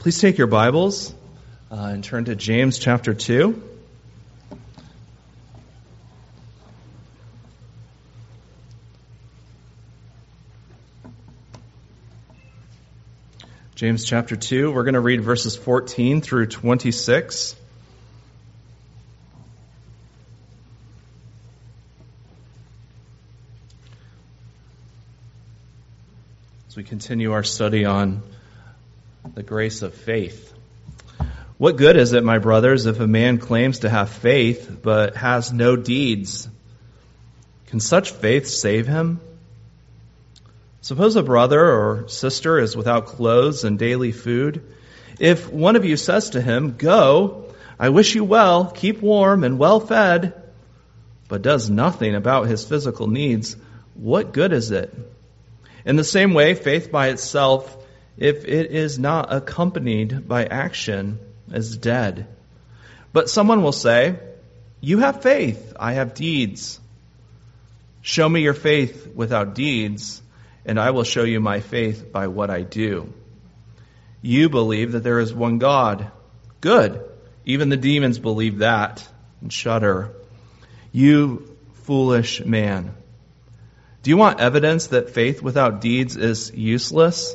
Please take your Bibles uh, and turn to James chapter 2. James chapter 2, we're going to read verses 14 through 26. As we continue our study on the grace of faith. What good is it, my brothers, if a man claims to have faith but has no deeds? Can such faith save him? Suppose a brother or sister is without clothes and daily food. If one of you says to him, Go, I wish you well, keep warm and well fed, but does nothing about his physical needs, what good is it? In the same way, faith by itself if it is not accompanied by action, is dead. But someone will say, You have faith, I have deeds. Show me your faith without deeds, and I will show you my faith by what I do. You believe that there is one God. Good. Even the demons believe that and shudder. You foolish man. Do you want evidence that faith without deeds is useless?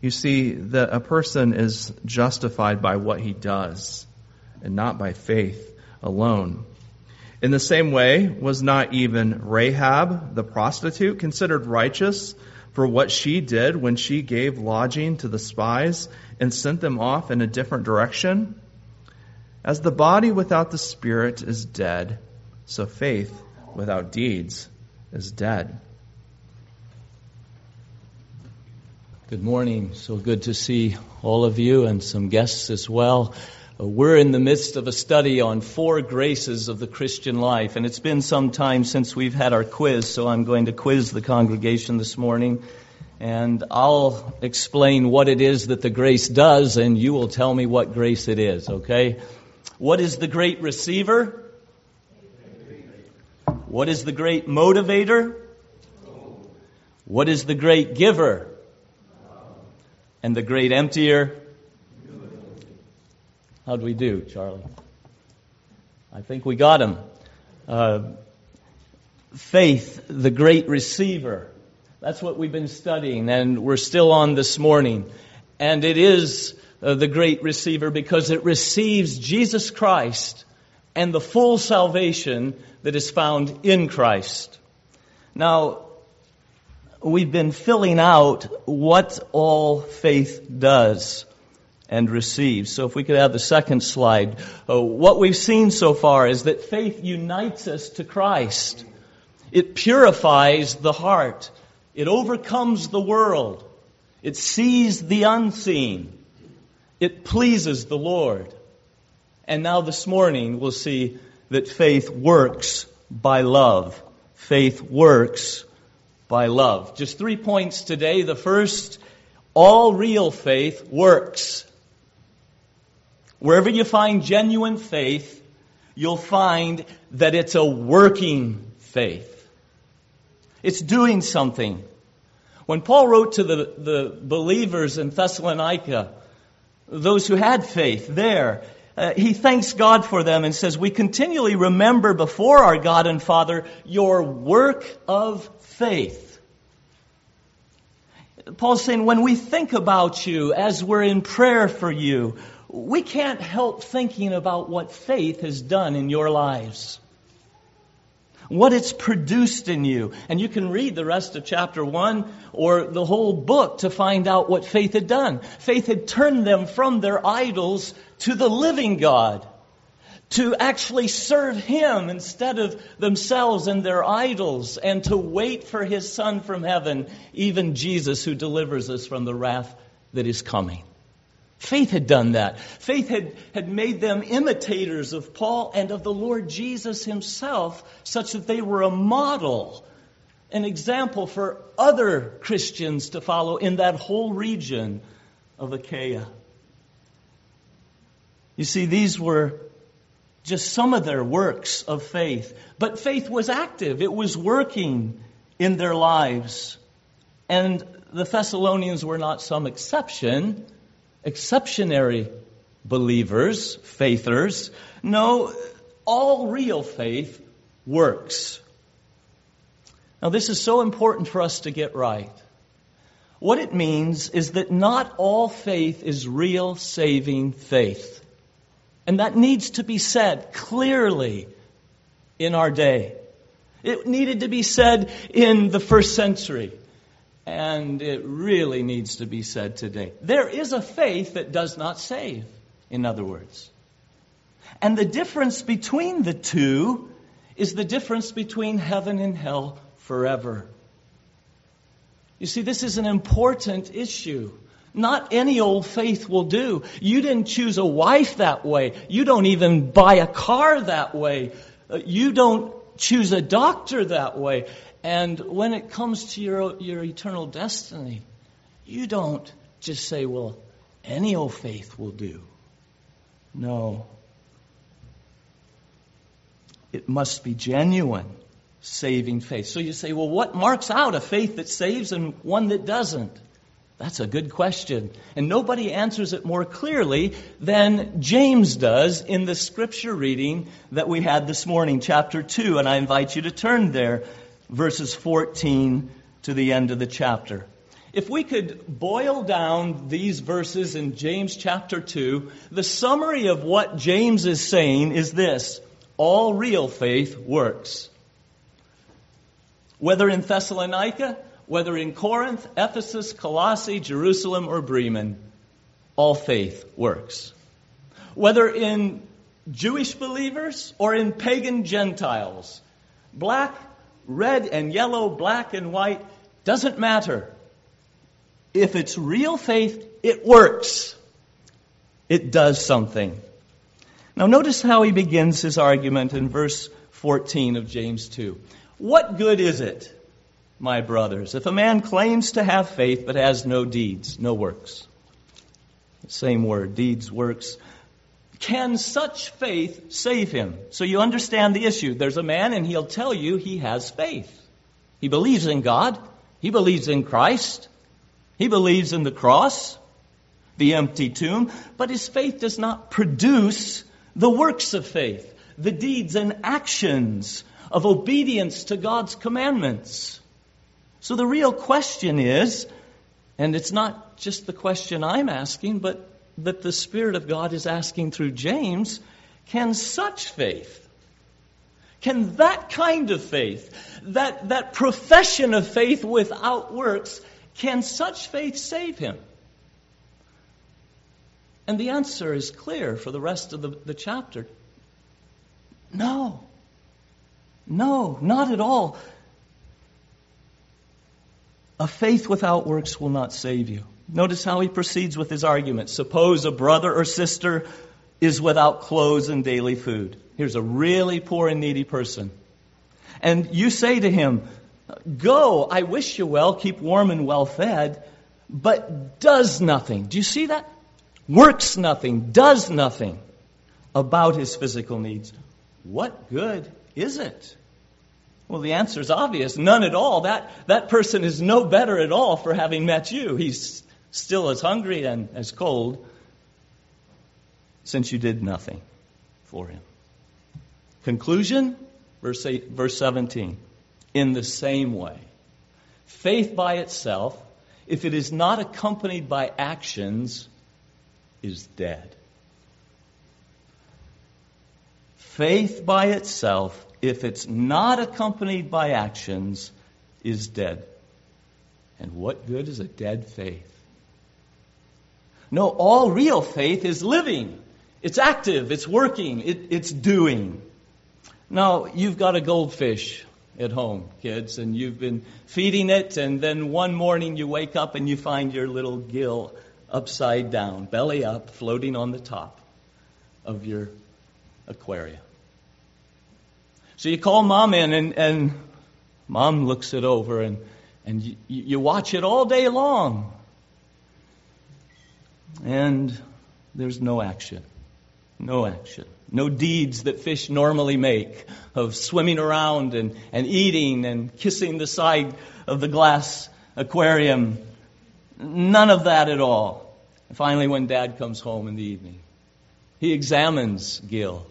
You see, that a person is justified by what he does and not by faith alone. In the same way, was not even Rahab, the prostitute, considered righteous for what she did when she gave lodging to the spies and sent them off in a different direction? As the body without the spirit is dead, so faith without deeds is dead. Good morning. So good to see all of you and some guests as well. Uh, we're in the midst of a study on four graces of the Christian life, and it's been some time since we've had our quiz, so I'm going to quiz the congregation this morning. And I'll explain what it is that the grace does, and you will tell me what grace it is, okay? What is the great receiver? What is the great motivator? What is the great giver? And the great emptier. How'd we do, Charlie? I think we got him. Uh, faith, the great receiver. That's what we've been studying, and we're still on this morning. And it is uh, the great receiver because it receives Jesus Christ and the full salvation that is found in Christ. Now, we've been filling out what all faith does and receives. So if we could have the second slide. Uh, what we've seen so far is that faith unites us to Christ. It purifies the heart. It overcomes the world. It sees the unseen. It pleases the Lord. And now this morning we'll see that faith works by love. Faith works by love. Just three points today. The first, all real faith works. Wherever you find genuine faith, you'll find that it's a working faith. It's doing something. When Paul wrote to the, the believers in Thessalonica, those who had faith there, uh, he thanks God for them and says, We continually remember before our God and Father your work of faith. Paul's saying, when we think about you as we're in prayer for you, we can't help thinking about what faith has done in your lives. What it's produced in you. And you can read the rest of chapter one or the whole book to find out what faith had done. Faith had turned them from their idols to the living God to actually serve Him instead of themselves and their idols, and to wait for His Son from heaven, even Jesus, who delivers us from the wrath that is coming. Faith had done that. Faith had, had made them imitators of Paul and of the Lord Jesus himself, such that they were a model, an example for other Christians to follow in that whole region of Achaia. You see, these were just some of their works of faith. But faith was active, it was working in their lives. And the Thessalonians were not some exception, exceptionary believers, faithers. No, all real faith works. Now, this is so important for us to get right. What it means is that not all faith is real saving faith. And that needs to be said clearly in our day. It needed to be said in the first century. And it really needs to be said today. There is a faith that does not save, in other words. And the difference between the two is the difference between heaven and hell forever. You see, this is an important issue. Not any old faith will do. You didn't choose a wife that way. You don't even buy a car that way. Uh, you don't choose a doctor that way. And when it comes to your, your eternal destiny, you don't just say, well, any old faith will do. No. It must be genuine saving faith. So you say, well, what marks out a faith that saves and one that doesn't? That's a good question. And nobody answers it more clearly than James does in the scripture reading that we had this morning, chapter 2. And I invite you to turn there, verses 14 to the end of the chapter. If we could boil down these verses in James chapter 2, the summary of what James is saying is this all real faith works. Whether in Thessalonica, whether in Corinth, Ephesus, Colossae, Jerusalem, or Bremen, all faith works. Whether in Jewish believers or in pagan Gentiles, black, red, and yellow, black and white, doesn't matter. If it's real faith, it works. It does something. Now, notice how he begins his argument in verse 14 of James 2. What good is it? my brothers, if a man claims to have faith but has no deeds, no works, same word, deeds, works, can such faith save him? So you understand the issue. There's a man and he'll tell you he has faith. He believes in God. He believes in Christ. He believes in the cross, the empty tomb, but his faith does not produce the works of faith, the deeds and actions of obedience to God's commandments. So the real question is, and it's not just the question I'm asking, but that the Spirit of God is asking through James can such faith, can that kind of faith, that, that profession of faith without works, can such faith save him? And the answer is clear for the rest of the, the chapter. No. No, not at all. A faith without works will not save you. Notice how he proceeds with his argument. Suppose a brother or sister is without clothes and daily food. Here's a really poor and needy person. And you say to him, Go, I wish you well, keep warm and well fed, but does nothing. Do you see that? Works nothing, does nothing about his physical needs. What good is it? Well, the answer is obvious none at all. That, that person is no better at all for having met you. He's still as hungry and as cold since you did nothing for him. Conclusion, verse, eight, verse 17. In the same way, faith by itself, if it is not accompanied by actions, is dead. Faith by itself, if it's not accompanied by actions, is dead. And what good is a dead faith? No, all real faith is living. It's active, it's working, it, it's doing. Now, you've got a goldfish at home, kids, and you've been feeding it, and then one morning you wake up and you find your little gill upside down, belly up, floating on the top of your aquarium. So you call mom in, and, and mom looks it over, and, and you, you watch it all day long. And there's no action. No action. No deeds that fish normally make of swimming around and, and eating and kissing the side of the glass aquarium. None of that at all. And finally, when dad comes home in the evening, he examines Gil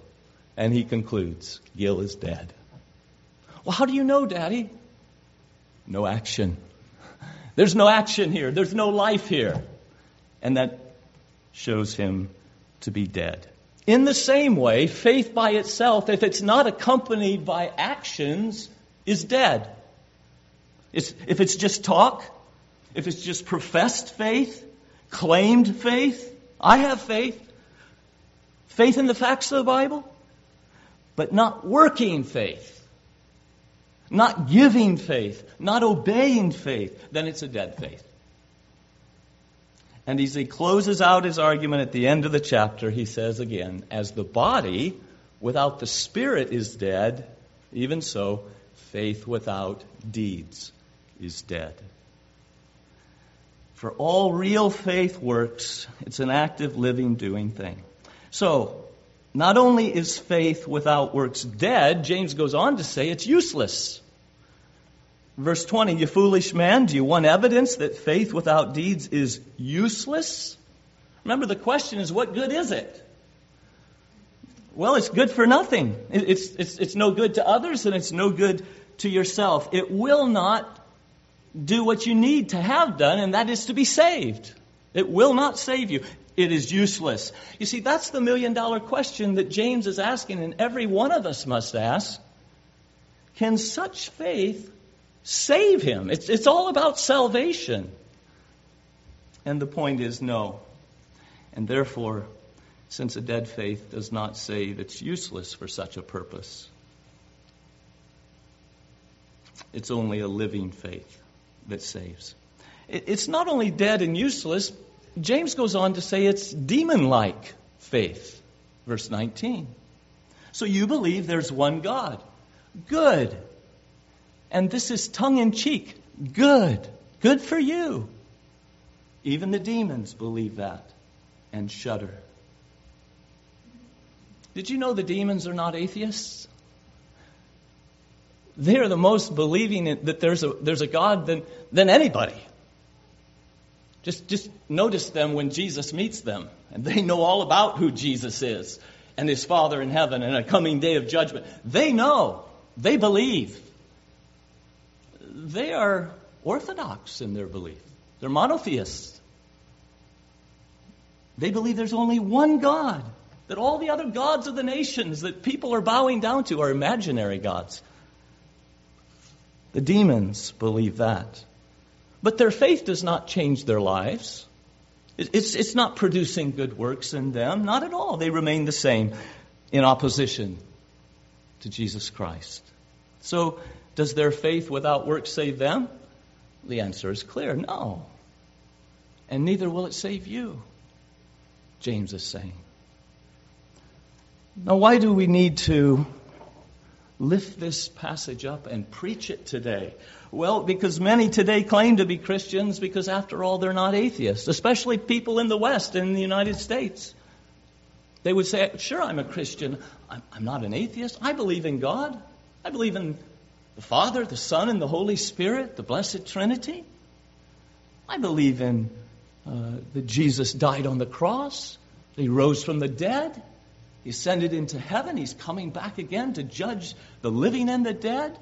and he concludes Gil is dead. Well, how do you know, Daddy? No action. There's no action here. There's no life here. And that shows him to be dead. In the same way, faith by itself, if it's not accompanied by actions, is dead. It's, if it's just talk, if it's just professed faith, claimed faith, I have faith, faith in the facts of the Bible, but not working faith, not giving faith, not obeying faith, then it's a dead faith. And as he closes out his argument at the end of the chapter, he says again, as the body without the spirit is dead, even so, faith without deeds is dead. For all real faith works, it's an active, living, doing thing. So, not only is faith without works dead, James goes on to say it's useless. Verse 20, you foolish man, do you want evidence that faith without deeds is useless? Remember, the question is, what good is it? Well, it's good for nothing. It's, it's, it's no good to others and it's no good to yourself. It will not do what you need to have done, and that is to be saved. It will not save you. It is useless. You see, that's the million dollar question that James is asking, and every one of us must ask. Can such faith save him. It's, it's all about salvation. And the point is no. And therefore, since a dead faith does not save, it's useless for such a purpose. It's only a living faith that saves. It's not only dead and useless, James goes on to say it's demon like faith. Verse 19. So you believe there's one God. Good. And this is tongue in cheek. Good. Good for you. Even the demons believe that and shudder. Did you know the demons are not atheists? They are the most believing that there's a, there's a God than, than anybody. Just, just notice them when Jesus meets them, and they know all about who Jesus is and his Father in heaven and a coming day of judgment. They know. They believe they are orthodox in their belief. They're monotheists. They believe there's only one God, that all the other gods of the nations that people are bowing down to are imaginary gods. The demons believe that. But their faith does not change their lives. It's, it's not producing good works in them, not at all. They remain the same in opposition to Jesus Christ. So does their faith without works save them? The answer is clear no. And neither will it save you, James is saying. Now, why do we need to lift this passage up and preach it today? Well, because many today claim to be Christians because, after all, they're not atheists, especially people in the West, in the United States. They would say, Sure, I'm a Christian. I'm, I'm not an atheist. I believe in God. I believe in the Father, the Son, and the Holy Spirit, the Blessed Trinity. I believe in uh, that Jesus died on the cross, he rose from the dead, he ascended into heaven, he's coming back again to judge the living and the dead.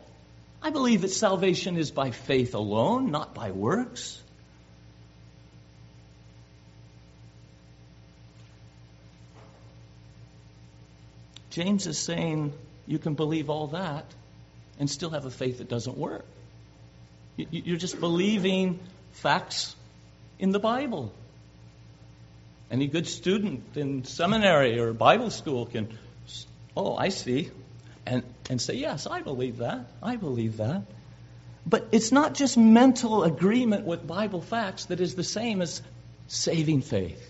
I believe that salvation is by faith alone, not by works. James is saying you can believe all that and still have a faith that doesn't work. You're just believing facts in the Bible. Any good student in seminary or Bible school can, oh, I see, and, and say, yes, I believe that. I believe that. But it's not just mental agreement with Bible facts that is the same as saving faith.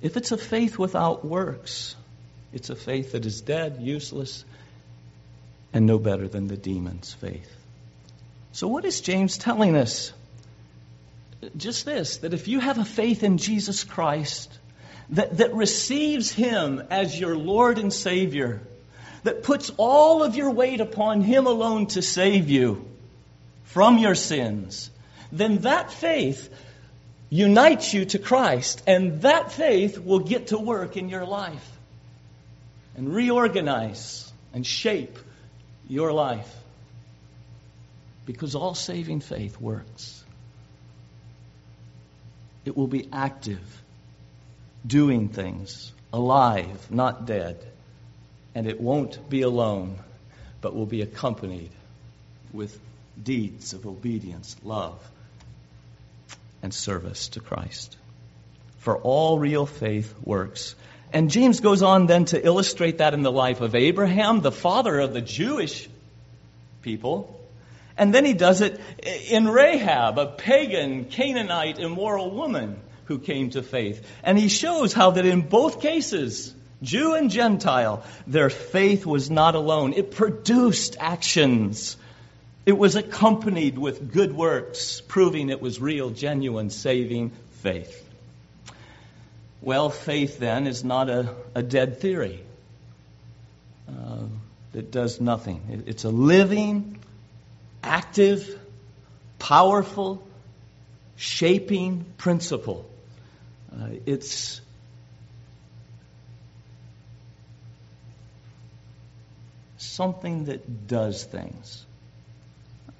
If it's a faith without works, it's a faith that is dead, useless, and no better than the demon's faith. So, what is James telling us? Just this that if you have a faith in Jesus Christ, that, that receives Him as your Lord and Savior, that puts all of your weight upon Him alone to save you from your sins, then that faith unites you to Christ, and that faith will get to work in your life and reorganize and shape your life. Because all saving faith works. It will be active, doing things, alive, not dead. And it won't be alone, but will be accompanied with deeds of obedience, love, and service to Christ. For all real faith works. And James goes on then to illustrate that in the life of Abraham, the father of the Jewish people. And then he does it in Rahab, a pagan, Canaanite, immoral woman who came to faith. And he shows how that in both cases, Jew and Gentile, their faith was not alone. It produced actions it was accompanied with good works, proving it was real, genuine, saving faith. Well, faith then is not a, a dead theory uh, that does nothing. It, it's a living, active, powerful, shaping principle. Uh, it's something that does things.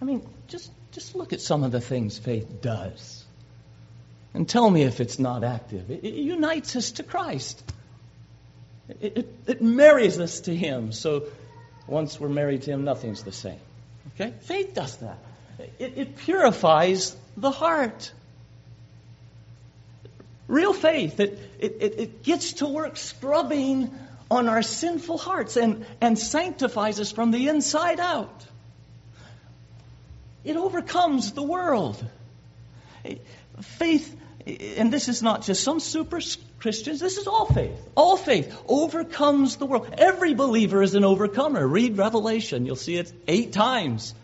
I mean, just, just look at some of the things faith does. And tell me if it's not active. It, it unites us to Christ. It, it, it marries us to Him. So once we're married to Him, nothing's the same. Okay? Faith does that. It, it purifies the heart. Real faith, it, it, it gets to work scrubbing on our sinful hearts and, and sanctifies us from the inside out. It overcomes the world. Faith, and this is not just some super Christians, this is all faith. All faith overcomes the world. Every believer is an overcomer. Read Revelation, you'll see it eight times.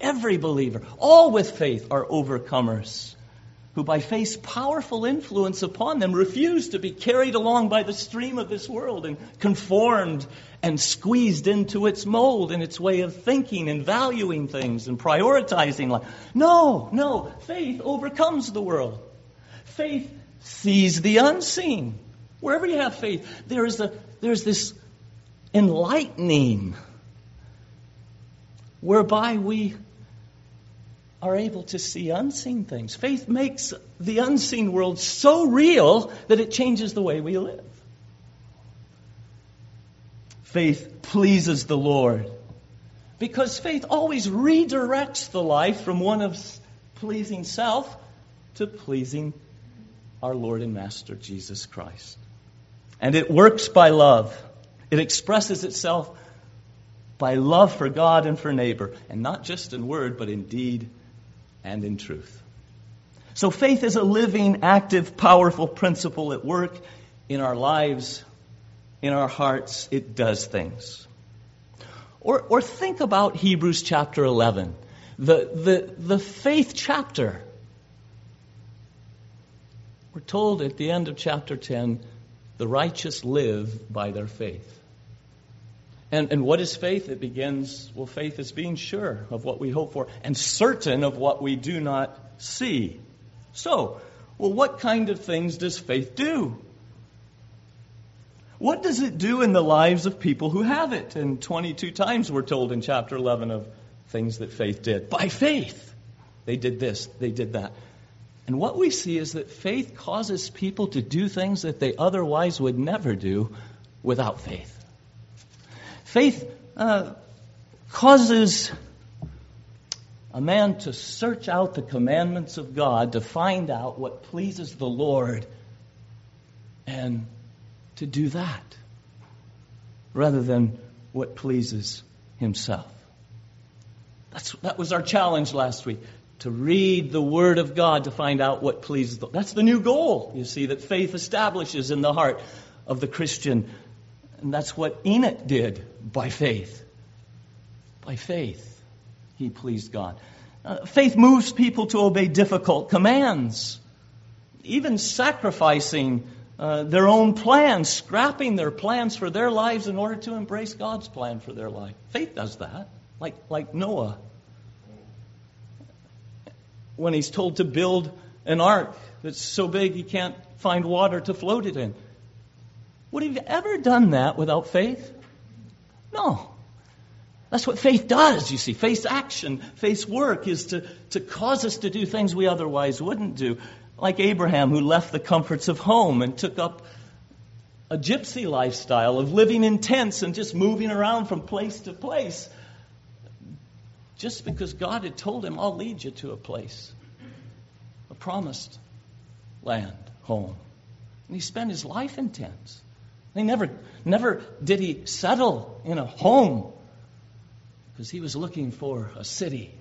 Every believer, all with faith, are overcomers who, by faith's powerful influence upon them, refuse to be carried along by the stream of this world and conformed and squeezed into its mold and its way of thinking and valuing things and prioritizing life. No, no. Faith overcomes the world. Faith sees the unseen. Wherever you have faith, there is a, there's this enlightening whereby we are able to see unseen things. Faith makes the unseen world so real that it changes the way we live. Faith pleases the Lord. Because faith always redirects the life from one of pleasing self to pleasing our Lord and Master Jesus Christ. And it works by love. It expresses itself by love for God and for neighbor, and not just in word, but in deed and in truth. So faith is a living, active, powerful principle at work in our lives, in our hearts. It does things. Or, or think about Hebrews chapter 11, the, the, the faith chapter. We're told at the end of chapter 10, the righteous live by their faith. And, and what is faith? It begins, well, faith is being sure of what we hope for and certain of what we do not see. So, well, what kind of things does faith do? What does it do in the lives of people who have it? And 22 times we're told in chapter 11 of things that faith did. By faith, they did this, they did that. And what we see is that faith causes people to do things that they otherwise would never do without faith. Faith uh, causes a man to search out the commandments of God to find out what pleases the Lord and to do that rather than what pleases himself. That's, that was our challenge last week. To read the Word of God to find out what pleases the That's the new goal, you see, that faith establishes in the heart of the Christian. And that's what Enoch did by faith. By faith, he pleased God. Uh, faith moves people to obey difficult commands, even sacrificing uh, their own plans, scrapping their plans for their lives in order to embrace God's plan for their life. Faith does that, like, like Noah. When he's told to build an ark that's so big he can't find water to float it in. Would he have ever done that without faith? No. That's what faith does, you see. Faith's action, faith's work is to, to cause us to do things we otherwise wouldn't do like Abraham, who left the comforts of home and took up a gypsy lifestyle of living in tents and just moving around from place to place. Just because God had told him, I'll lead you to a place, a promised land, home. And he spent his life in tents. He never, never did he settle in a home because he was looking for a city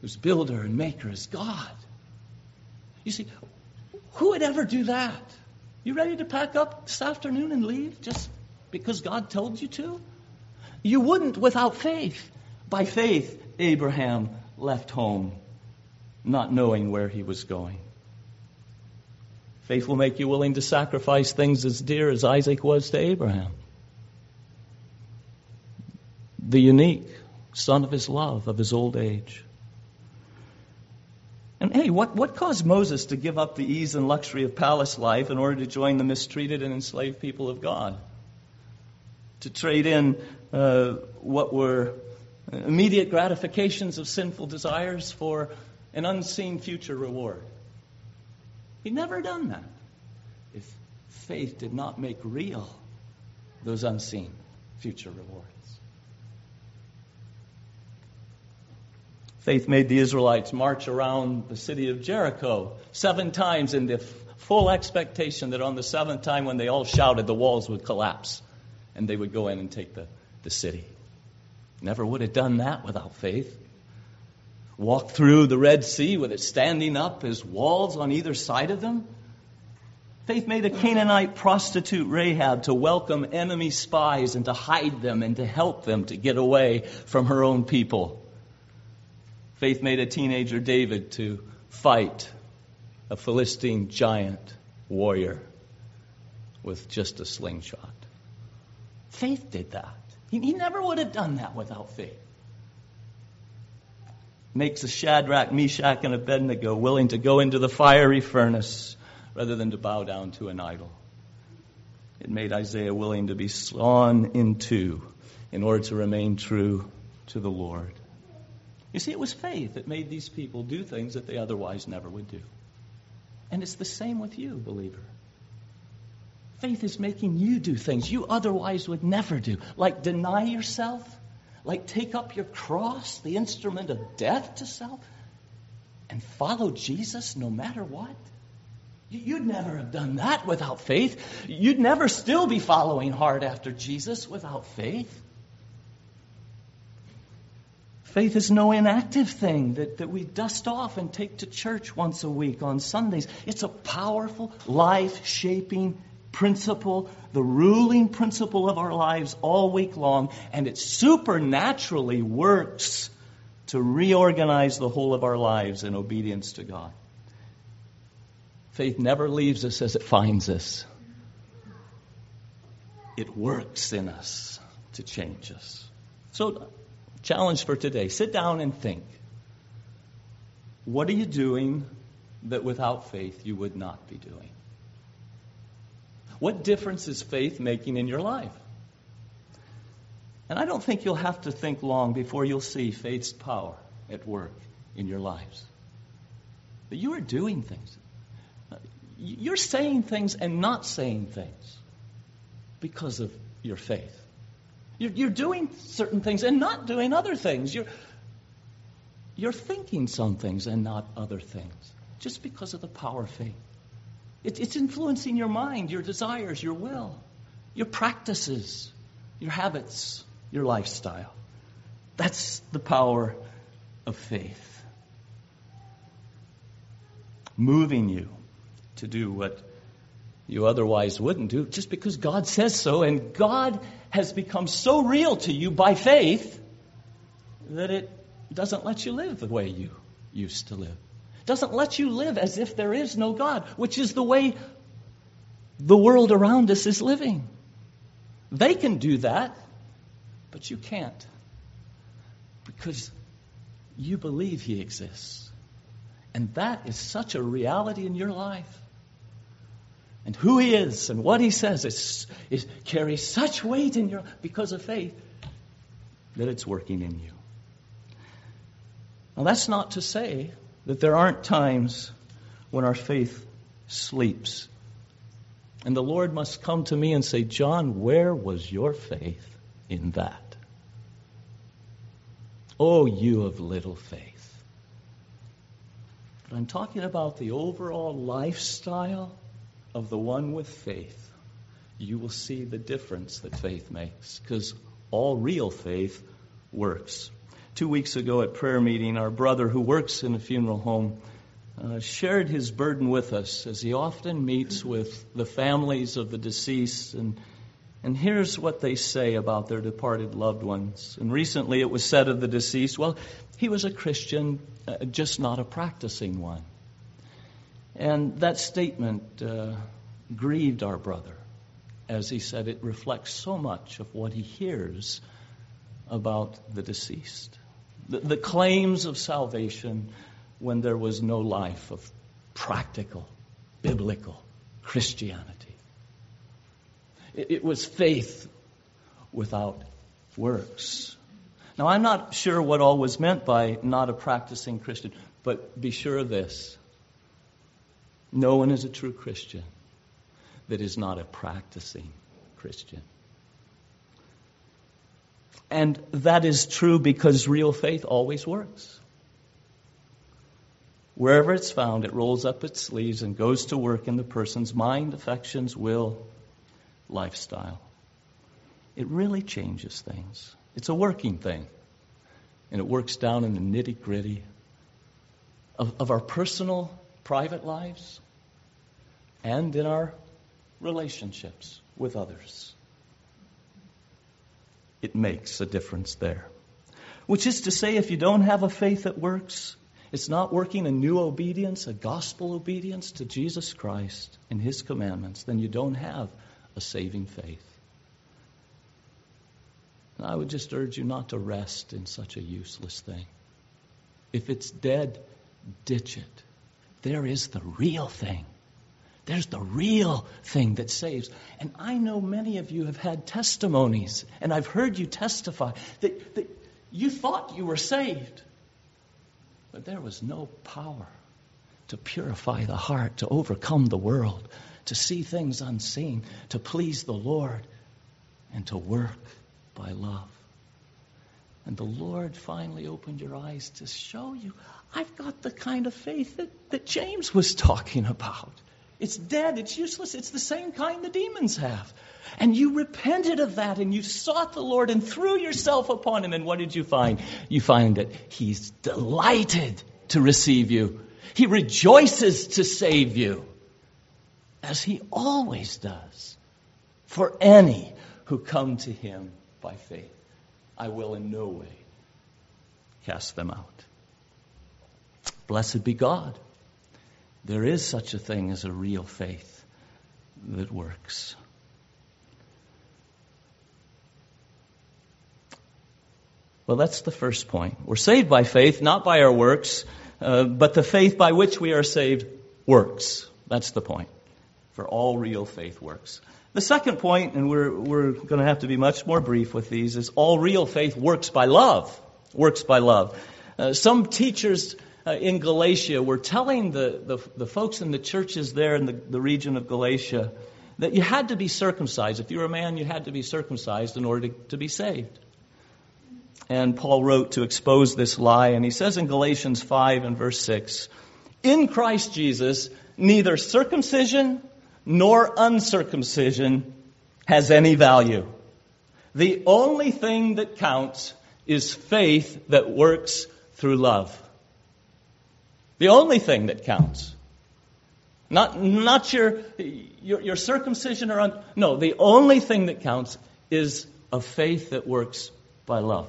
whose builder and maker is God. You see, who would ever do that? You ready to pack up this afternoon and leave just because God told you to? You wouldn't without faith. By faith, Abraham left home, not knowing where he was going. Faith will make you willing to sacrifice things as dear as Isaac was to Abraham. The unique son of his love, of his old age. And hey, what, what caused Moses to give up the ease and luxury of palace life in order to join the mistreated and enslaved people of God? To trade in uh, what were immediate gratifications of sinful desires for an unseen future reward. He'd never done that if faith did not make real those unseen future rewards. Faith made the Israelites march around the city of Jericho seven times in the full expectation that on the seventh time, when they all shouted, the walls would collapse and they would go in and take the, the city. Never would have done that without faith. Walk through the Red Sea with it standing up as walls on either side of them. Faith made a Canaanite prostitute Rahab to welcome enemy spies and to hide them and to help them to get away from her own people. Faith made a teenager David to fight a Philistine giant warrior with just a slingshot. Faith did that. He, he never would have done that without faith. Makes a Shadrach, Meshach, and Abednego willing to go into the fiery furnace rather than to bow down to an idol. It made Isaiah willing to be sawn in two in order to remain true to the Lord. You see, it was faith that made these people do things that they otherwise never would do. And it's the same with you, believer. Faith is making you do things you otherwise would never do, like deny yourself, like take up your cross, the instrument of death to self, and follow Jesus no matter what. You'd never have done that without faith. You'd never still be following hard after Jesus without faith. Faith is no inactive thing that, that we dust off and take to church once a week on Sundays. It's a powerful, life shaping principle, the ruling principle of our lives all week long, and it supernaturally works to reorganize the whole of our lives in obedience to God. Faith never leaves us as it finds us. It works in us to change us. So Challenge for today sit down and think. What are you doing that without faith you would not be doing? What difference is faith making in your life? And I don't think you'll have to think long before you'll see faith's power at work in your lives. But you are doing things. You're saying things and not saying things because of your faith. You're, doing certain things and not doing other things. You're, you're thinking some things and not other things just because of the power of faith. It, it's influencing your mind, your desires, your will, your practices, your habits, your lifestyle. That's the power of faith. moving you to do what you otherwise wouldn't do, just because God says so, and God has become so real to you by faith that it doesn't let you live the way you used to live. Doesn't let you live as if there is no God, which is the way the world around us is living. They can do that, but you can't because you believe He exists. And that is such a reality in your life. And who He is and what He says is, is carries such weight in your because of faith that it's working in you. Now, that's not to say that there aren't times when our faith sleeps. And the Lord must come to me and say, Jon, where was your faith in that? Oh, you of little faith. But I'm talking about the overall lifestyle of the one with faith. You will see the difference that faith makes because all real faith works. Two weeks ago at prayer meeting, our brother who works in a funeral home uh, shared his burden with us as he often meets with the families of the deceased and and here's what they say about their departed loved ones. And recently it was said of the deceased, well, he was a Christian, uh, just not a practicing one. And that statement uh, grieved our brother. As he said, it reflects so much of what he hears about the deceased. The, the claims of salvation when there was no life of practical, biblical Christianity. It was faith without works. Now, I'm not sure what all was meant by not a practicing Christian, but be sure of this. No one is a true Christian that is not a practicing Christian. And that is true because real faith always works. Wherever it's found, it rolls up its sleeves and goes to work in the person's mind, affections, will, lifestyle. It really changes things. It's a working thing. And it works down in the nitty gritty of, of our personal, private lives and in our relationships with others. It makes a difference there. Which is to say, if you don't have a faith that works, it's not working a new obedience, a gospel obedience to Jesus Christ and His commandments, then you don't have a saving faith. And I would just urge you not to rest in such a useless thing. If it's dead, ditch it. There is the real thing. There's the real thing that saves. And I know many of you have had testimonies, and I've heard you testify that, that you thought you were saved, but there was no power to purify the heart, to overcome the world, to see things unseen, to please the Lord, and to work by love. And the Lord finally opened your eyes to show you I've got the kind of faith that, that James was talking about. It's dead, it's useless, it's the same kind the demons have. And you repented of that and you sought the Lord and threw yourself upon him. And what did you find? You find that he's delighted to receive you, he rejoices to save you as he always does, for any who come to him by faith. I will in no way cast them out. Blessed be God. There is such a thing as a real faith that works. Well, that's the first point. We're saved by faith, not by our works, uh, but the faith by which we are saved works. That's the point for all real faith works. The second point, and we're, we're going to have to be much more brief with these, is all real faith works by love. Works by love. Uh, some teachers uh, in Galatia were telling the, the, the, folks in the churches there in the, the region of Galatia that you had to be circumcised. If you were a man, you had to be circumcised in order to, to be saved. And Paul wrote to expose this lie, and he says in Galatians 5 and verse 6 In Christ Jesus, neither circumcision nor uncircumcision has any value. The only thing that counts is faith that works through love. The only thing that counts Not, not your, your, your circumcision or un- no, the only thing that counts is a faith that works by love.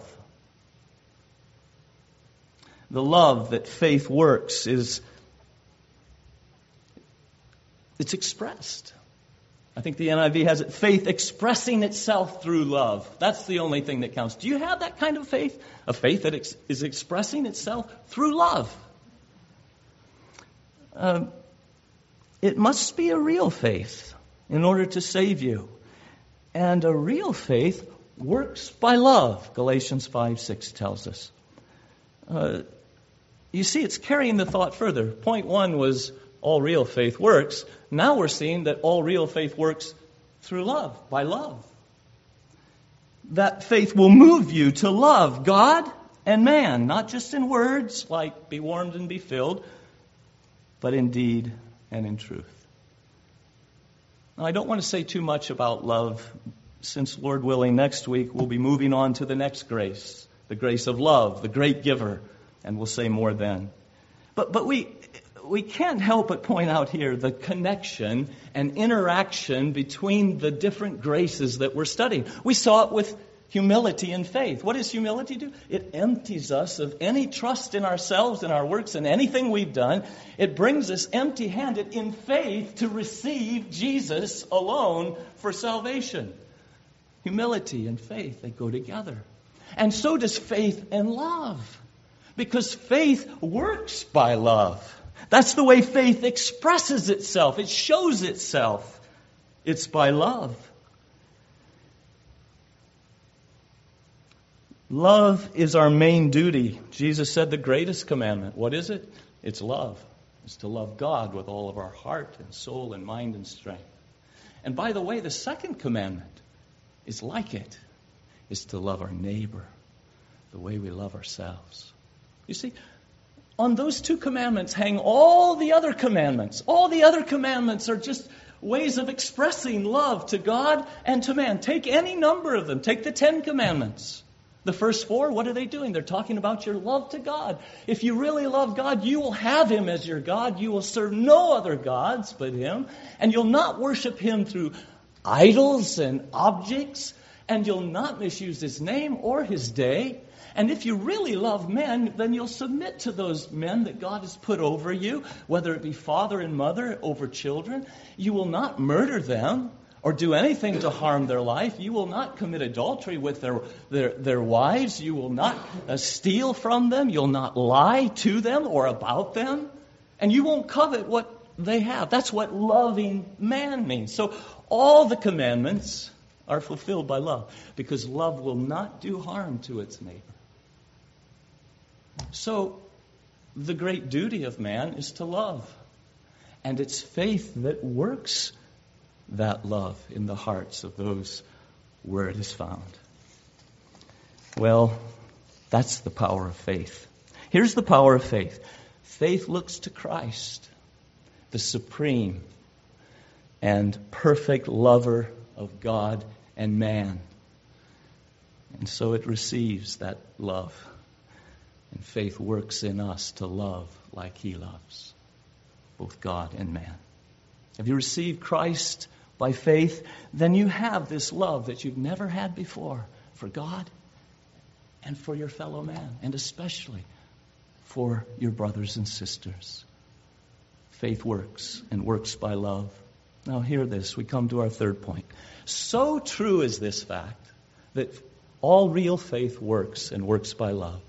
The love that faith works is it's expressed. I think the NIV has it faith expressing itself through love. That's the only thing that counts. Do you have that kind of faith? A faith that ex- is expressing itself through love. Uh, it must be a real faith in order to save you. And a real faith works by love, Galatians 5 6 tells us. Uh, you see, it's carrying the thought further. Point one was all real faith works. Now we're seeing that all real faith works through love, by love. That faith will move you to love God and man, not just in words like be warmed and be filled, but in deed and in truth. Now, I don't want to say too much about love, since, Lord willing, next week we'll be moving on to the next grace, the grace of love, the great giver, and we'll say more then. But, but we, we can't help but point out here the connection and interaction between the different graces that we're studying. We saw it with humility and faith. What does humility do? It empties us of any trust in ourselves and our works and anything we've done. It brings us empty handed in faith to receive Jesus alone for salvation. Humility and faith, they go together. And so does faith and love. Because faith works by love. That's the way faith expresses itself. It shows itself. It's by love. Love is our main duty. Jesus said the greatest commandment. What is it? It's love. It's to love God with all of our heart and soul and mind and strength. And by the way, the second commandment is like it. it. Is to love our neighbor the way we love ourselves. You see, on those two commandments hang all the other commandments. All the other commandments are just ways of expressing love to God and to man. Take any number of them. Take the Ten Commandments. The first four, what are they doing? They're talking about your love to God. If you really love God, you will have Him as your God. You will serve no other gods but Him. And you'll not worship Him through idols and objects. And you'll not misuse His name or His day. And if you really love men, then you'll submit to those men that God has put over you, whether it be father and mother over children. You will not murder them or do anything to harm their life. You will not commit adultery with their, their, their wives. You will not uh, steal from them. You'll not lie to them or about them. And you won't covet what they have. That's what loving man means. So all the commandments are fulfilled by love because love will not do harm to its neighbor. So the great duty of man is to love. And it's faith that works that love in the hearts of those where it is found. Well, that's the power of faith. Here's the power of faith faith looks to Christ, the supreme and perfect lover of God and man. And so it receives that love. And faith works in us to love like he loves, both God and man. Have you received Christ by faith, then you have this love that you've never had before for God and for your fellow man, and especially for your brothers and sisters. Faith works and works by love. Now, hear this. We come to our third point. So true is this fact that all real faith works and works by love,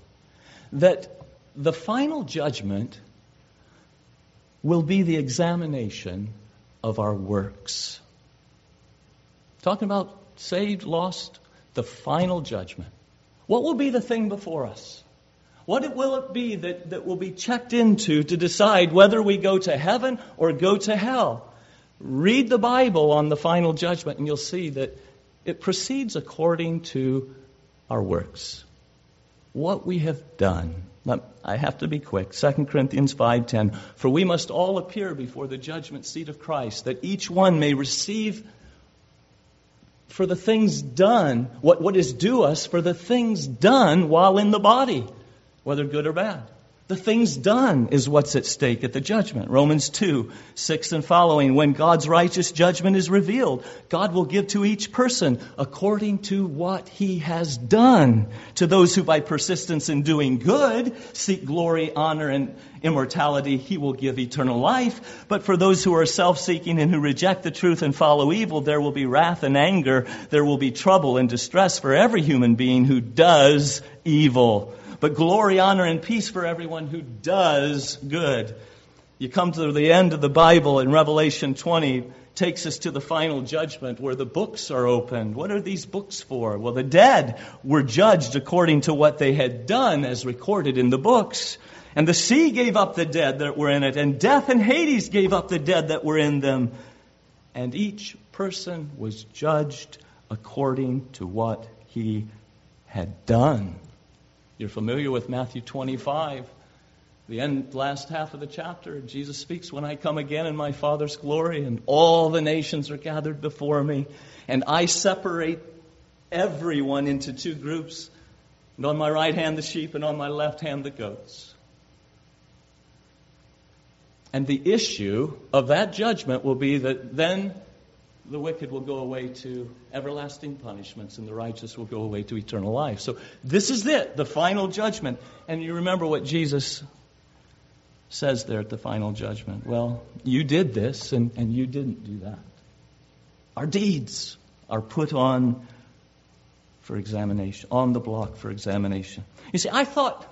that the final judgment will be the examination of our works. Talking about saved, lost, the final judgment. What will be the thing before us? What will it be that, that will be checked into to decide whether we go to heaven or go to hell? Read the Bible on the final judgment and you'll see that it proceeds according to our works. What we have done. I have to be quick. 2 Corinthians 5:10 For we must all appear before the judgment seat of Christ that each one may receive for the things done, what, what is due us for the things done while in the body, whether good or bad. The things done is what's at stake at the judgment. Romans 2, 6 and following. When God's righteous judgment is revealed, God will give to each person according to what he has done. To those who by persistence in doing good seek glory, honor, and immortality, he will give eternal life. But for those who are self-seeking and who reject the truth and follow evil, there will be wrath and anger. There will be trouble and distress for every human being who does evil but glory, honor, and peace for everyone who does good. You come to the end of the Bible in Revelation 20, takes us to the final judgment where the books are opened. What are these books for? Well, the dead were judged according to what they had done as recorded in the books. And the sea gave up the dead that were in it, and death and Hades gave up the dead that were in them. And each person was judged according to what he had done. You're familiar with Matthew 25. The end, last half of the chapter, Jesus speaks, When I come again in my Father's glory, and all the nations are gathered before me, and I separate everyone into two groups, and on my right hand the sheep, and on my left hand the goats. And the issue of that judgment will be that then the wicked will go away to everlasting punishments and the righteous will go away to eternal life. So this is it, the final judgment. And you remember what Jesus says there at the final judgment. Well, you did this and, and you didn't do that. Our deeds are put on for examination, on the block for examination. You see, I thought,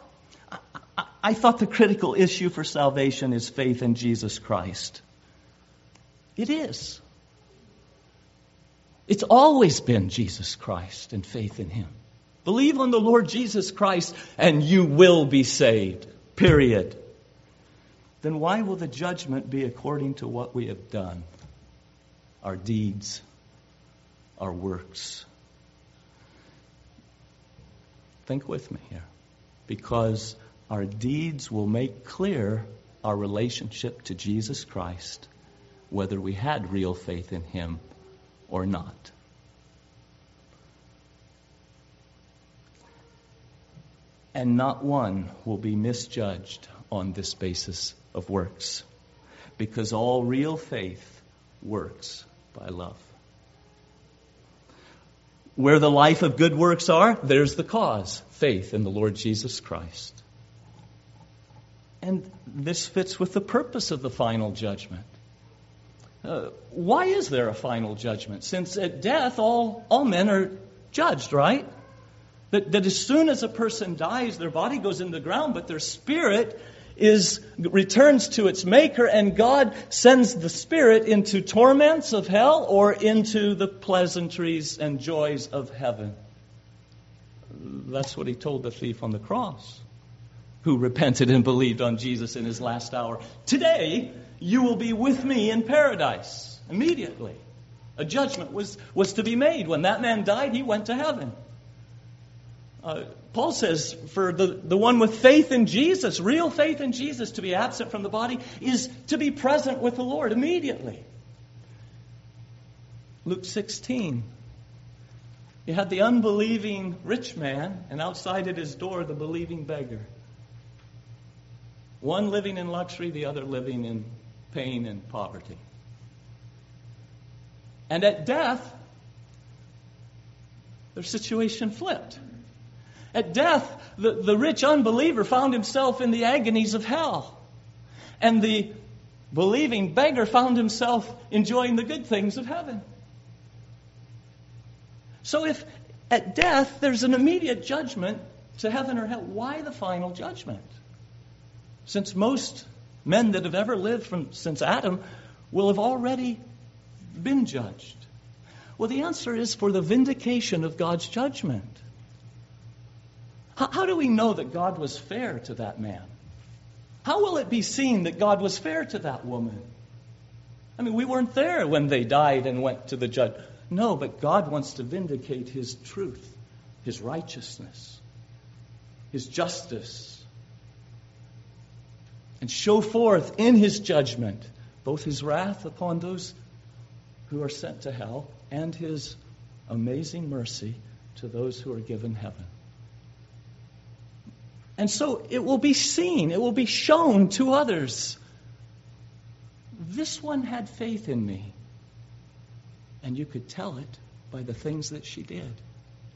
I, I thought the critical issue for salvation is faith in Jesus Christ. It is. It's always been Jesus Christ and faith in Him. Believe on the Lord Jesus Christ and you will be saved. Period. Then why will the judgment be according to what we have done? Our deeds, our works. Think with me here. Because our deeds will make clear our relationship to Jesus Christ, whether we had real faith in Him or not. And not one will be misjudged on this basis of works, because all real faith works by love. Where the life of good works are, there's the cause faith in the Lord Jesus Christ. And this fits with the purpose of the final judgment. Uh, why is there a final judgment? Since at death, all, all men are judged, right? That, that as soon as a person dies, their body goes in the ground, but their spirit is returns to its maker and God sends the spirit into torments of hell or into the pleasantries and joys of heaven. That's what he told the thief on the cross who repented and believed on Jesus in his last hour. Today, you will be with me in paradise. Immediately. A judgment was, was to be made. When that man died, he went to heaven. Uh, Paul says for the, the one with faith in Jesus, real faith in Jesus, to be absent from the body is to be present with the Lord immediately. Luke 16. You had the unbelieving rich man, and outside at his door, the believing beggar. One living in luxury, the other living in pain and poverty. And at death, their situation flipped. At death, the, the rich unbeliever found himself in the agonies of hell. And the believing beggar found himself enjoying the good things of heaven. So if at death there's an immediate judgment to heaven or hell, why the final judgment? Since most men that have ever lived from, since Adam will have already been judged? Well, the answer is for the vindication of God's judgment. How, how, do we know that God was fair to that man? How will it be seen that God was fair to that woman? I mean, we weren't there when they died and went to the judge. No, but God wants to vindicate His truth, His righteousness, His justice, and show forth in his judgment both his wrath upon those who are sent to hell and his amazing mercy to those who are given heaven. And so it will be seen, it will be shown to others. This one had faith in me. And you could tell it by the things that she did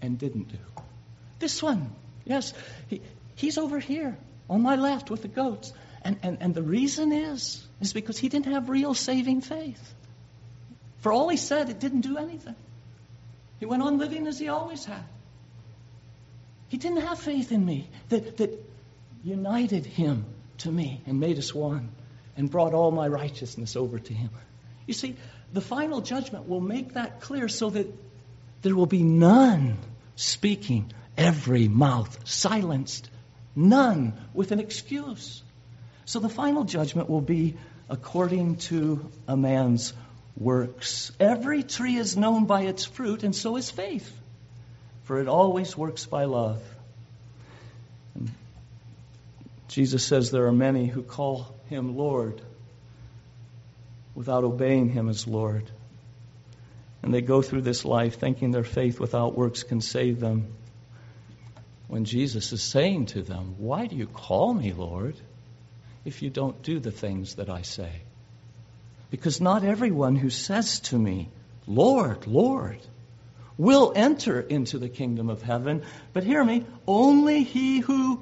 and didn't do. This one, yes, he, he's over here on my left with the goats. And, and, and the reason is, is because he didn't have real saving faith. For all he said, it didn't do anything. He went on living as he always had. He didn't have faith in me that, that united him to me and made us one and brought all my righteousness over to him. You see, the final judgment will make that clear so that there will be none speaking, every mouth silenced, none with an excuse. So the final judgment will be according to a man's works. Every tree is known by its fruit, and so is faith, for it always works by love. And Jesus says there are many who call him Lord without obeying him as Lord. And they go through this life thinking their faith without works can save them. When Jesus is saying to them, Why do you call me Lord if you don't do the things that I say? Because not everyone who says to me, Lord, Lord, will enter into the kingdom of heaven. But hear me, only he who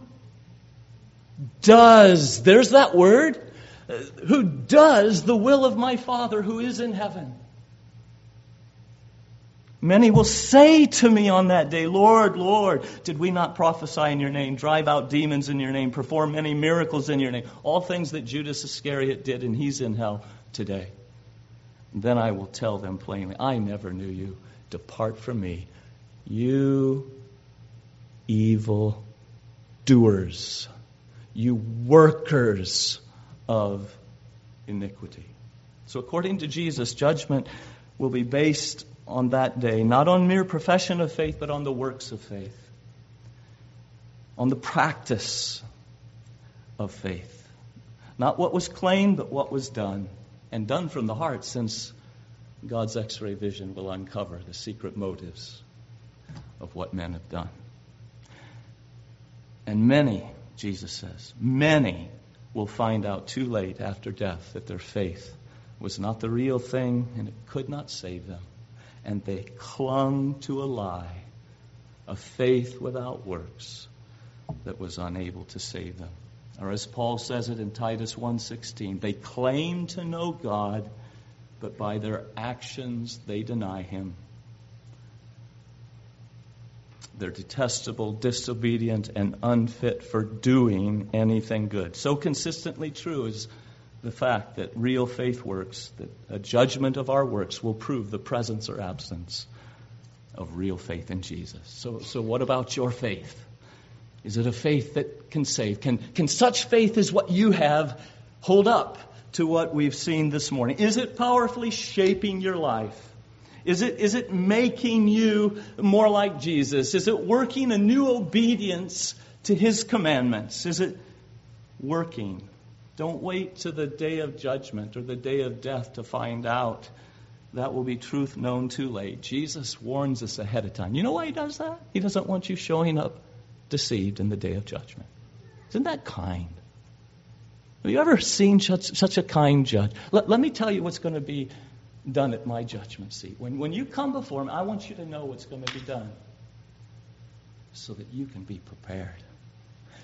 does, there's that word, uh, who does the will of my Father who is in heaven. Many will say to me on that day, Lord, Lord, did we not prophesy in your name, drive out demons in your name, perform many miracles in your name? All things that Judas Iscariot did, and he's in hell today. Then I will tell them plainly, I never knew you. Depart from me, you evil doers, you workers of iniquity. So, according to Jesus, judgment will be based on that day, not on mere profession of faith, but on the works of faith, on the practice of faith. Not what was claimed, but what was done, and done from the heart, since God's x ray vision will uncover the secret motives of what men have done. And many, Jesus says, many will find out too late after death that their faith was not the real thing and it could not save them and they clung to a lie, a faith without works that was unable to save them. Or as Paul says it in Titus 1:16, they claim to know God, but by their actions they deny him. They're detestable, disobedient, and unfit for doing anything good. So consistently true is the fact that real faith works, that a judgment of our works will prove the presence or absence of real faith in Jesus. So, so what about your faith? Is it a faith that can save? Can, can such faith as what you have hold up to what we've seen this morning? Is it powerfully shaping your life? Is it, is it making you more like Jesus? Is it working a new obedience to his commandments? Is it working don't wait to the day of judgment or the day of death to find out. That will be truth known too late. Jesus warns us ahead of time. You know why he does that? He doesn't want you showing up deceived in the day of judgment. Isn't that kind? Have you ever seen such, such a kind judge? Let, let me tell you what's going to be done at my judgment seat. When, when you come before me, I want you to know what's going to be done so that you can be prepared.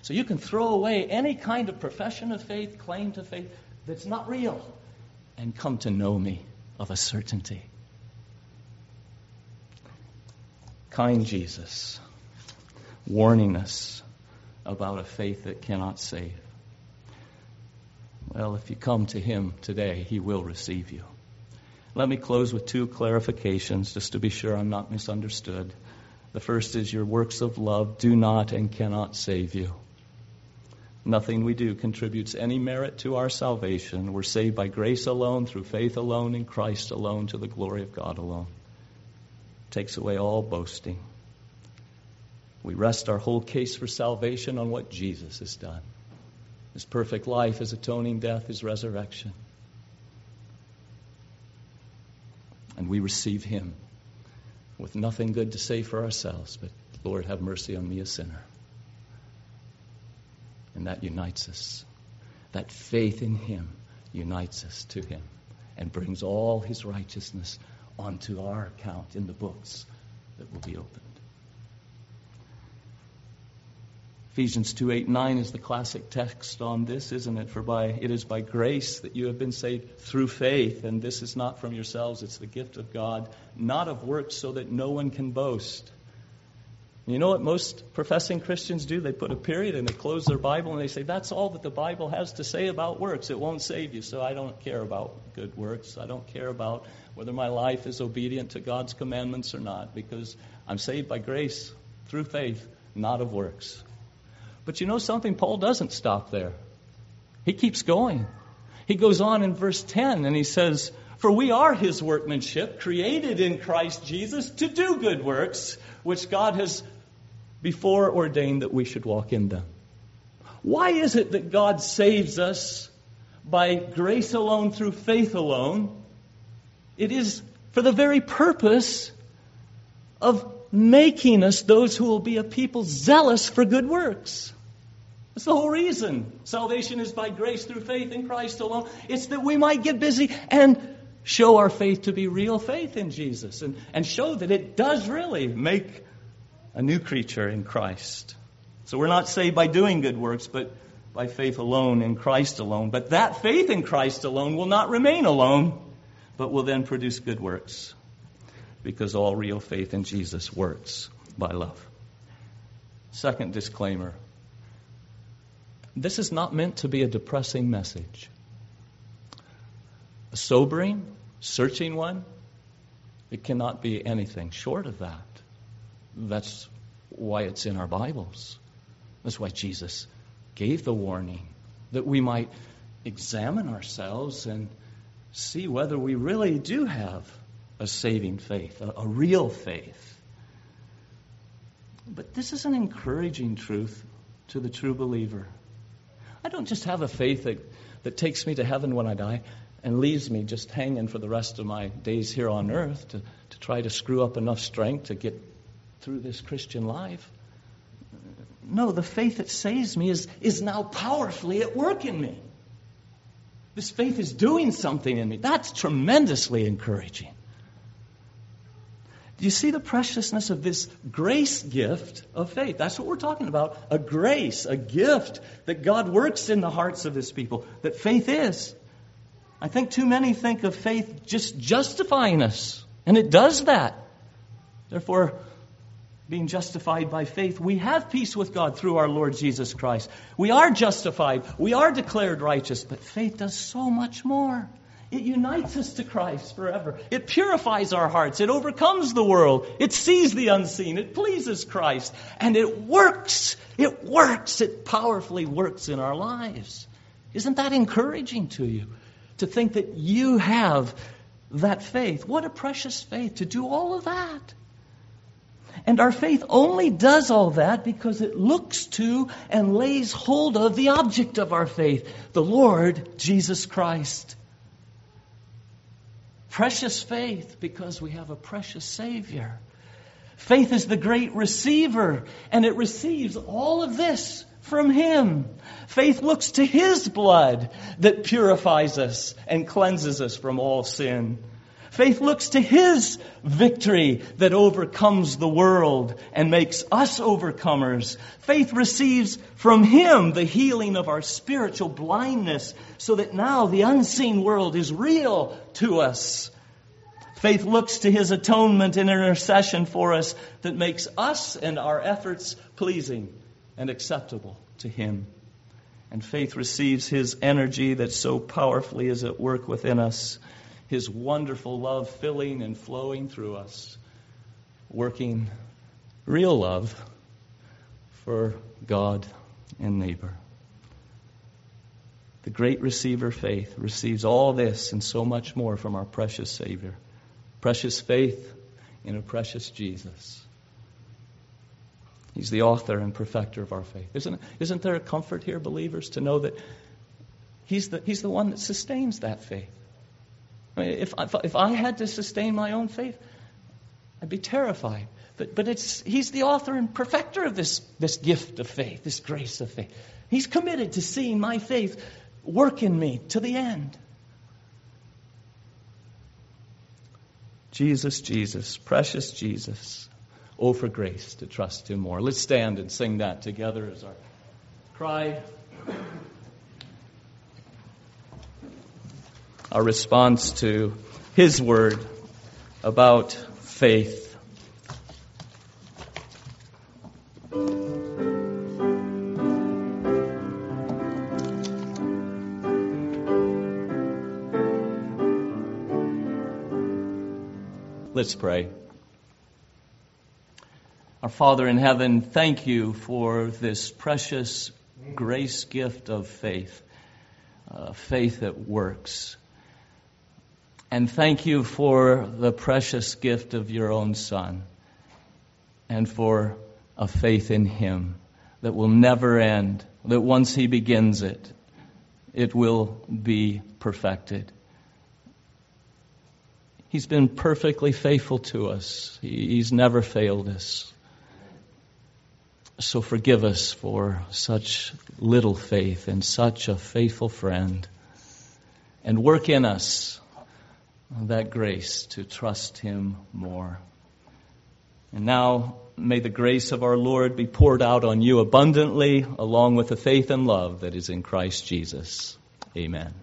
So you can throw away any kind of profession of faith, claim to faith that's not real, and come to know me of a certainty. Kind Jesus, warning us about a faith that cannot save. Well, if you come to Him today, He will receive you. Let me close with two clarifications just to be sure I'm not misunderstood. The first is your works of love do not and cannot save you. Nothing we do contributes any merit to our salvation. We're saved by grace alone, through faith alone, in Christ alone, to the glory of God alone. Takes away all boasting. We rest our whole case for salvation on what Jesus has done His perfect life, His atoning death, His resurrection. And we receive Him with nothing good to say for ourselves, but Lord, have mercy on me, a sinner. And that unites us. That faith in Him unites us to Him and brings all His righteousness onto our account in the books that will be opened. Ephesians 2 8 9 is the classic text on this, isn't it? For by it is by grace that you have been saved through faith, and this is not from yourselves, it's the gift of God, not of works, so that no one can boast. You know what most professing Christians do? They put a period and they close their Bible and they say, That's all that the Bible has to say about works. It won't save you, so I don't care about good works. I don't care about whether my life is obedient to God's commandments or not, because I'm saved by grace through faith, not of works. But you know something? Paul doesn't stop there. He keeps going. He goes on in verse 10 and he says, For we are his workmanship, created in Christ Jesus to do good works, which God has before ordained that we should walk in them. Why is it that God saves us by grace alone through faith alone? It is for the very purpose of making us those who will be a people zealous for good works. That's the whole reason. Salvation is by grace through faith in Christ alone. It's that we might get busy and show our faith to be real faith in Jesus and, and show that it does really make a new creature in Christ. So we're not saved by doing good works, but by faith alone in Christ alone. But that faith in Christ alone will not remain alone, but will then produce good works. Because all real faith in Jesus works by love. Second disclaimer this is not meant to be a depressing message. A sobering, searching one, it cannot be anything short of that. That's why it's in our Bibles. That's why Jesus gave the warning that we might examine ourselves and see whether we really do have a saving faith, a, a, real faith. But this is an encouraging truth to the true believer. I don't just have a faith that, that takes me to heaven when I die and leaves me just hanging for the rest of my days here on earth to, to try to screw up enough strength to get through this Christian life. No, the faith that saves me is, is now powerfully at work in me. This faith is doing something in me. That's tremendously encouraging. Do you see the preciousness of this grace gift of faith? That's what we're talking about. A grace, a gift that God works in the hearts of his people, that faith is. I think too many think of faith just justifying us, and it does that. Therefore, being justified by faith, we have peace with God through our Lord Jesus Christ. We are justified. We are declared righteous. But faith does so much more. It unites us to Christ forever. It purifies our hearts. It overcomes the world. It sees the unseen. It pleases Christ. And it works. It works. It powerfully works in our lives. Isn't that encouraging to you? To think that you have that faith. What a precious faith to do all of that. And our faith only does all that because it looks to and lays hold of the object of our faith, the Lord Jesus Christ. Precious faith because we have a precious Savior. Faith is the great receiver, and it receives all of this from Him. Faith looks to His blood that purifies us and cleanses us from all sin. Faith looks to His victory that overcomes the world and makes us overcomers. Faith receives from Him the healing of our spiritual blindness so that now the unseen world is real to us. Faith looks to His atonement and intercession for us that makes us and our efforts pleasing and acceptable to Him. And faith receives His energy that so powerfully is at work within us his wonderful love filling and flowing through us, working real love for God and neighbor. The great receiver faith receives all this and so much more from our precious Savior. Precious faith in a precious Jesus. He's the author and perfecter of our faith. Isn't, isn't there a comfort here, believers, to know that he's the, he's the one that sustains that faith? I mean, if, if, if I had to sustain my own faith, I'd be terrified. But, but it's, he's the author and perfecter of this, this gift of faith, this grace of faith. He's committed to seeing my faith work in me to the end. Jesus, Jesus, precious Jesus. Oh, for grace to trust Him more. Let's stand and sing that together as our cry. Our response to His word about faith. Let's pray. Our Father in heaven, thank you for this precious grace gift of faith, uh, faith that works. And thank you for the precious gift of your own Son and for a faith in Him that will never end, that once He begins it, it will be perfected. He's been perfectly faithful to us. He's never failed us. So forgive us for such little faith and such a faithful friend. And work in us that grace to trust Him more. And now may the grace of our Lord be poured out on you abundantly, along with the faith and love that is in Christ Jesus. Amen.